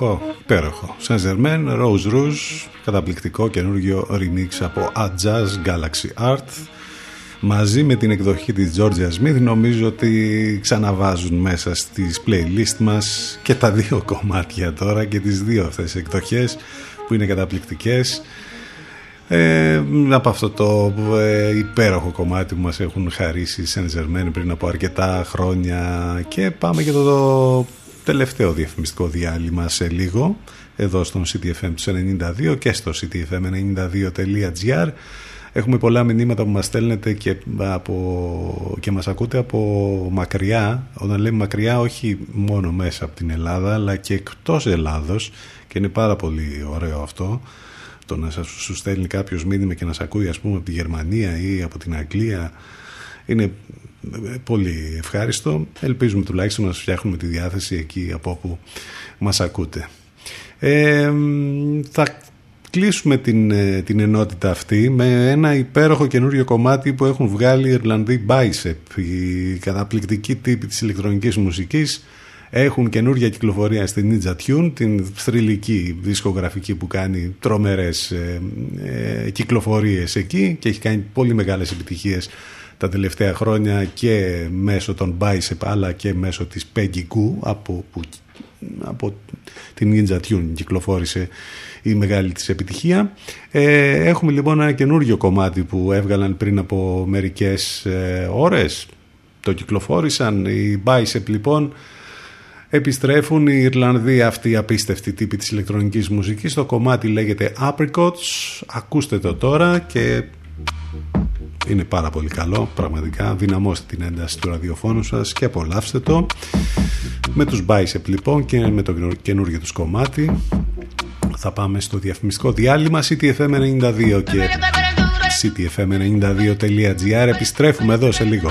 A: Υπέροχο, υπέροχο. Σαν Ζερμέν, Rose Rouge, καταπληκτικό καινούργιο remix από A Jazz Galaxy Art. Μαζί με την εκδοχή της Georgia Smith νομίζω ότι ξαναβάζουν μέσα στις playlist μας και τα δύο <laughs> κομμάτια τώρα και τις δύο αυτές εκδοχές που είναι καταπληκτικές. Ε, από αυτό το ε, υπέροχο κομμάτι που μας έχουν χαρίσει Σεν Ζερμέν πριν από αρκετά χρόνια και πάμε για το, το τελευταίο διαφημιστικό διάλειμμα σε λίγο εδώ στον CTFM 92 και στο ctfm92.gr Έχουμε πολλά μηνύματα που μας στέλνετε και, από, και μας ακούτε από μακριά. Όταν λέμε μακριά όχι μόνο μέσα από την Ελλάδα αλλά και εκτός Ελλάδος. Και είναι πάρα πολύ ωραίο αυτό το να σας σου στέλνει κάποιος μήνυμα και να σας ακούει ας πούμε από τη Γερμανία ή από την Αγγλία. Είναι πολύ ευχάριστο. Ελπίζουμε τουλάχιστον να σας φτιάχνουμε τη διάθεση εκεί από όπου μας ακούτε. Ε, θα κλείσουμε την, ε, την ενότητα αυτή με ένα υπέροχο καινούριο κομμάτι που έχουν βγάλει οι Ιρλανδοί Bicep, οι καταπληκτικοί τύποι της ηλεκτρονικής μουσικής έχουν καινούργια κυκλοφορία στην Ninja Tune, την θρηλυκή δισκογραφική που κάνει τρομερές ε, ε, κυκλοφορίες εκεί και έχει κάνει πολύ μεγάλες επιτυχίες τα τελευταία χρόνια και μέσω των Bicep αλλά και μέσω της Peggy Goo από, που, από την Ninja Tune κυκλοφόρησε η μεγάλη της επιτυχία. Ε, έχουμε λοιπόν ένα καινούργιο κομμάτι που έβγαλαν πριν από μερικές ε, ώρες. Το κυκλοφόρησαν οι Bicep λοιπόν επιστρέφουν οι Ιρλανδοί αυτοί οι απίστευτοι τύποι της ηλεκτρονικής μουσικής. Το κομμάτι λέγεται Apricots. Ακούστε το τώρα και είναι πάρα πολύ καλό. Πραγματικά δυναμώστε την ένταση του ραδιοφώνου σας και απολαύστε το. Με τους Bicep λοιπόν και με το καινούργιο τους κομμάτι θα πάμε στο διαφημιστικό διάλειμμα CTFM92 και ctfm92.gr επιστρέφουμε εδώ σε λίγο.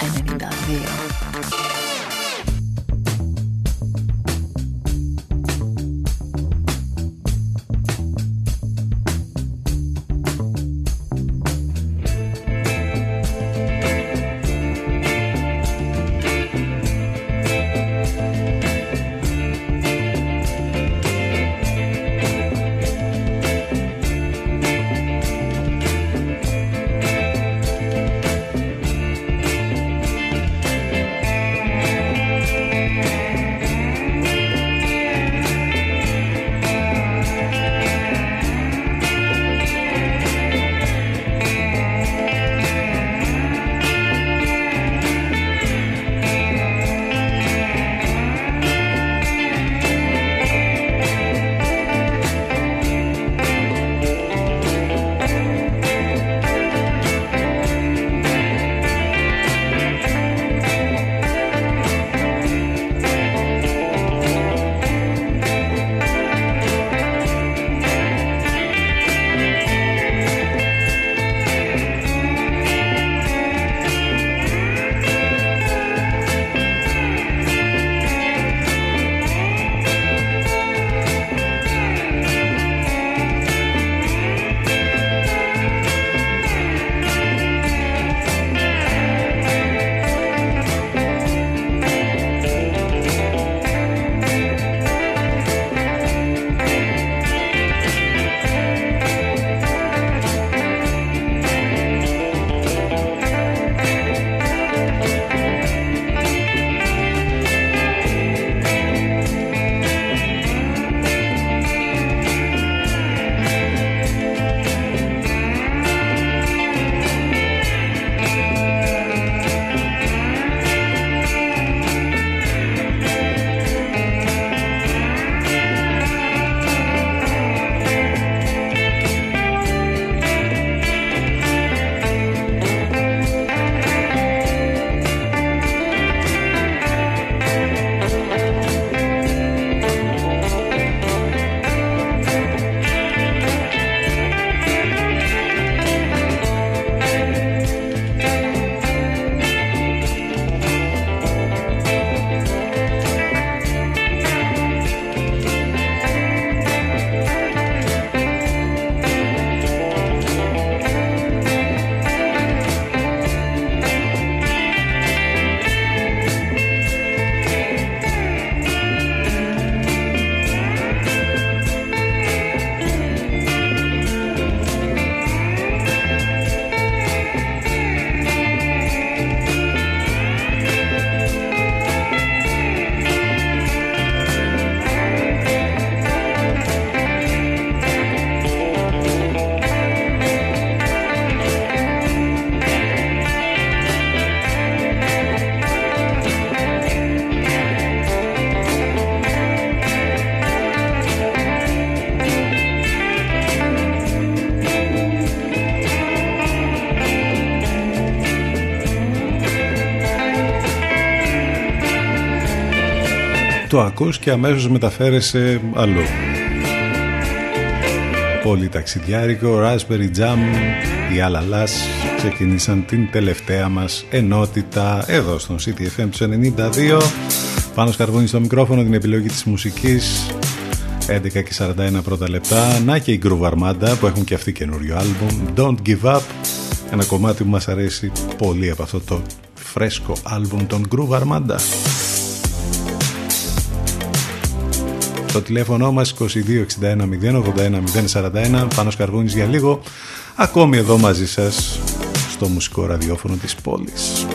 H: en el Dandio.
A: Το ακούς και αμέσως μεταφέρεσαι αλλού. Πολύ ταξιδιάρικο, Raspberry Jam, οι Αλαλάς ξεκινήσαν την τελευταία μας ενότητα εδώ στον CTFM τους 92. Πάνω σκαρβούνι στο μικρόφωνο την επιλογή της μουσικής 11 και 41 πρώτα λεπτά. Να και η Groove Armada που έχουν και αυτοί καινούριο άλμπουμ Don't Give Up. Ένα κομμάτι που μας αρέσει πολύ από αυτό το φρέσκο άλμπουμ των Groove Armada. Το τηλέφωνο μας 2261 081 041 Πάνω Σκαρβούνης για λίγο Ακόμη εδώ μαζί σας στο μουσικό ραδιόφωνο της πόλης.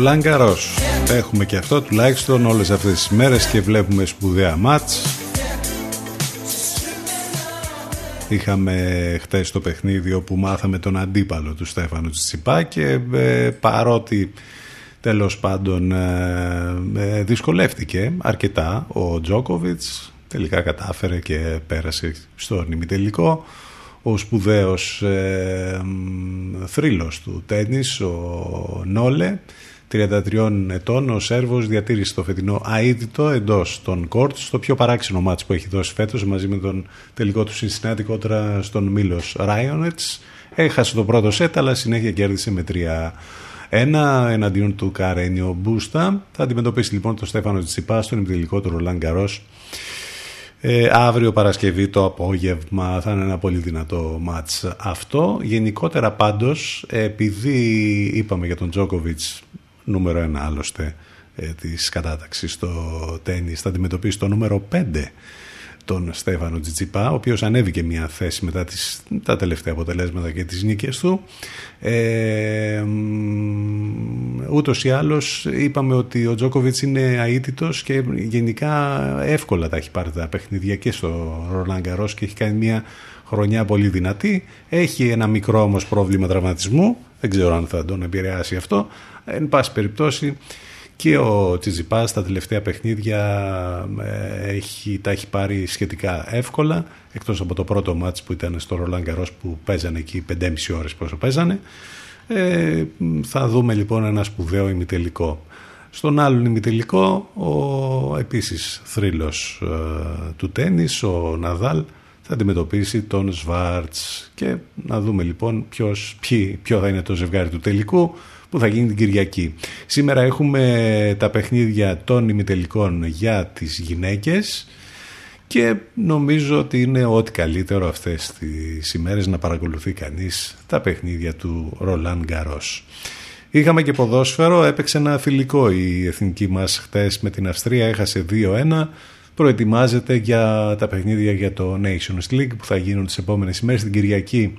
A: Ρολάν Καρός Έχουμε και αυτό τουλάχιστον όλες αυτές τις μέρες και βλέπουμε σπουδαία μάτς. Είχαμε χτες το παιχνίδι όπου μάθαμε τον αντίπαλο του Στέφανου Τσιπά και ε, παρότι τέλος πάντων ε, ε, δυσκολεύτηκε αρκετά ο Τζόκοβιτς τελικά κατάφερε και πέρασε στο νημιτελικό ο σπουδαίος ε, θρύλος του τένις ο Νόλε 33 ετών ο Σέρβος διατήρησε το φετινό αίτητο εντός των κόρτ στο πιο παράξενο μάτς που έχει δώσει φέτος μαζί με τον τελικό του Cincinnati κόντρα στον Μίλος Ράιονετς έχασε το πρώτο σετ αλλά συνέχεια κέρδισε με 3 ένα εναντίον του Καρένιο Μπούστα. Θα αντιμετωπίσει λοιπόν τον Στέφανο Τσιπά στον τελικό του Ρολάν Καρός ε, αύριο Παρασκευή το απόγευμα θα είναι ένα πολύ δυνατό μάτς αυτό. Γενικότερα πάντως επειδή είπαμε για τον Τζόκοβιτς νούμερο ένα άλλωστε ε, της κατάταξης στο τέννις θα αντιμετωπίσει το νούμερο 5 τον Στέφανο Τζιτσιπά, ο οποίος ανέβηκε μια θέση μετά τις, τα τελευταία αποτελέσματα και τις νίκες του. Ε, ούτως ή άλλως είπαμε ότι ο Τζόκοβιτς είναι αίτητος και γενικά εύκολα τα έχει πάρει τα παιχνίδια και στο Ρολάν Καρός και έχει κάνει μια χρονιά πολύ δυνατή. Έχει ένα μικρό όμως πρόβλημα τραυματισμού, δεν ξέρω αν θα τον επηρεάσει αυτό. Εν πάση περιπτώσει και ο Τσιζιπάς στα τελευταία παιχνίδια ε, έχει, τα έχει πάρει σχετικά εύκολα εκτός από το πρώτο μάτς που ήταν στο Ρολάν Καρός που παίζανε εκεί 5,5 ώρες πόσο παίζανε. Ε, θα δούμε λοιπόν ένα σπουδαίο ημιτελικό. Στον άλλον ημιτελικό ο επίσης θρύλος ε, του τένις ο Ναδάλ θα αντιμετωπίσει τον Σβάρτς. Και να δούμε λοιπόν ποιος, ποιο θα είναι το ζευγάρι του τελικού που θα γίνει την Κυριακή. Σήμερα έχουμε τα παιχνίδια των ημιτελικών για τις γυναίκες και νομίζω ότι είναι ό,τι καλύτερο αυτές τις ημέρες να παρακολουθεί κανείς τα παιχνίδια του Ρολάν Γκαρός. Είχαμε και ποδόσφαιρο, έπαιξε ένα φιλικό η εθνική μας χτες με την Αυστρία, έχασε 2-1, προετοιμάζεται για τα παιχνίδια για το Nations League που θα γίνουν τις επόμενες ημέρες. Την Κυριακή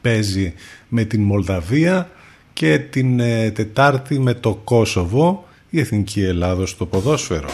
A: παίζει με την Μολδαβία και την ε, Τετάρτη με το Κόσοβο η Εθνική Ελλάδος στο ποδόσφαιρο.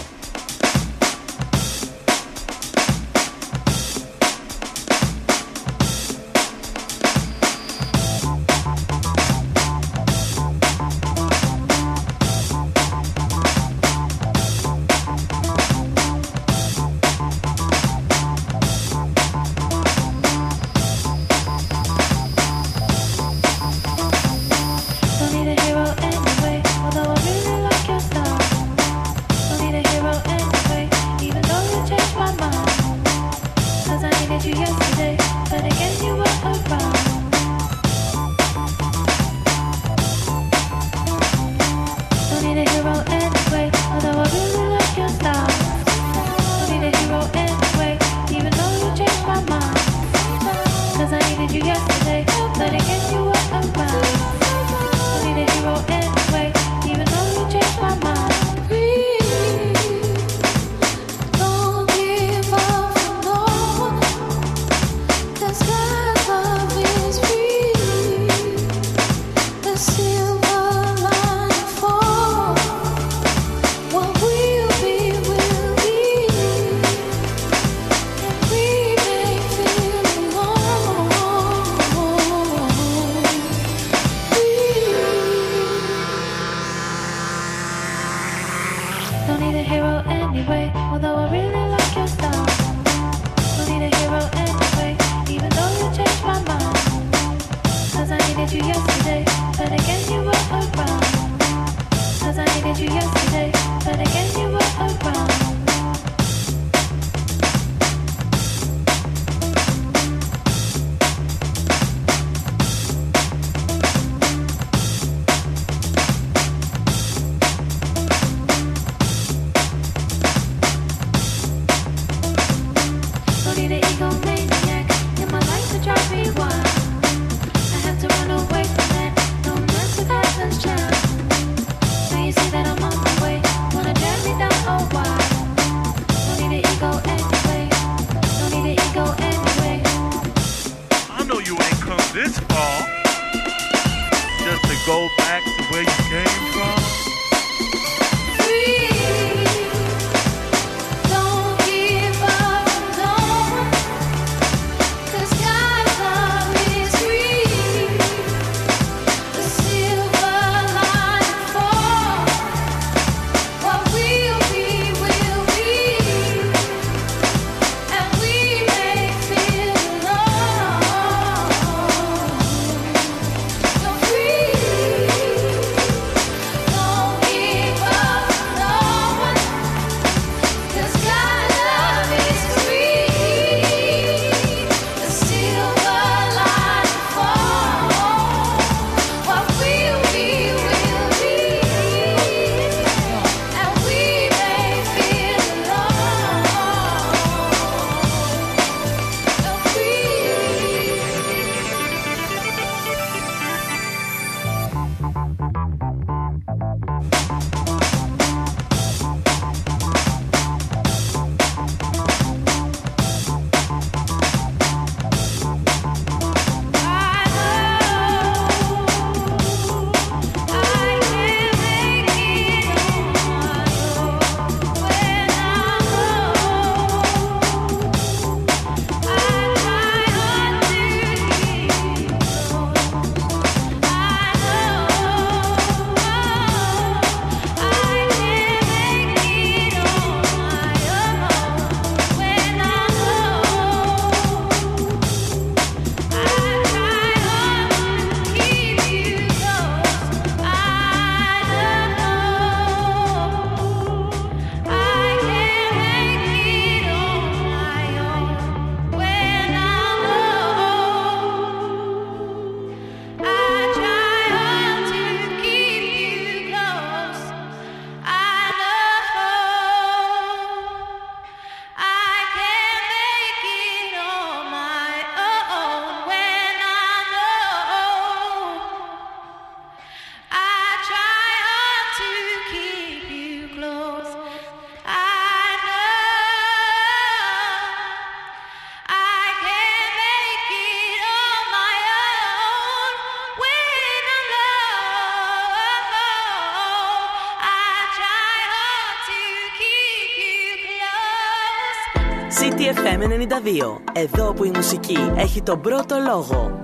I: Μουσική έχει τον πρώτο λόγο.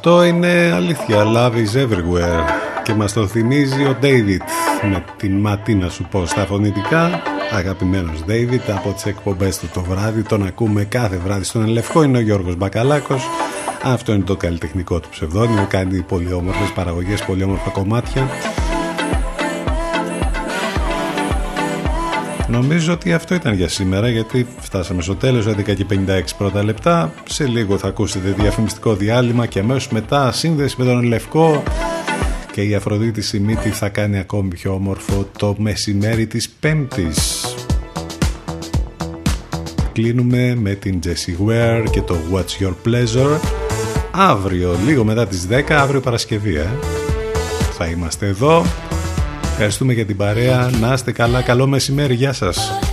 A: Αυτό είναι αλήθεια. Love is everywhere. Και μας το θυμίζει ο David με την ματίνα σου πω στα φωνητικά. Αγαπημένος David από τις εκπομπές του το βράδυ. Τον ακούμε κάθε βράδυ στον Ελευκό. Είναι ο Γιώργος Μπακαλάκος. Αυτό είναι το καλλιτεχνικό του ψευδόνιμο. Κάνει πολύ όμορφες παραγωγές, πολύ όμορφα κομμάτια. Νομίζω ότι αυτό ήταν για σήμερα γιατί φτάσαμε στο τέλος 11 και 56 πρώτα λεπτά. Σε λίγο θα ακούσετε διαφημιστικό διάλειμμα και αμέσως μετά σύνδεση με τον Λευκό και η Αφροδίτη Σιμίτη θα κάνει ακόμη πιο όμορφο το μεσημέρι της Πέμπτης. Κλείνουμε με την Jessie Ware και το What's Your Pleasure αύριο, λίγο μετά τις 10, αύριο Παρασκευή. Ε. Θα είμαστε εδώ. Ευχαριστούμε για την παρέα. Να είστε καλά. Καλό μεσημέρι. Γεια σας.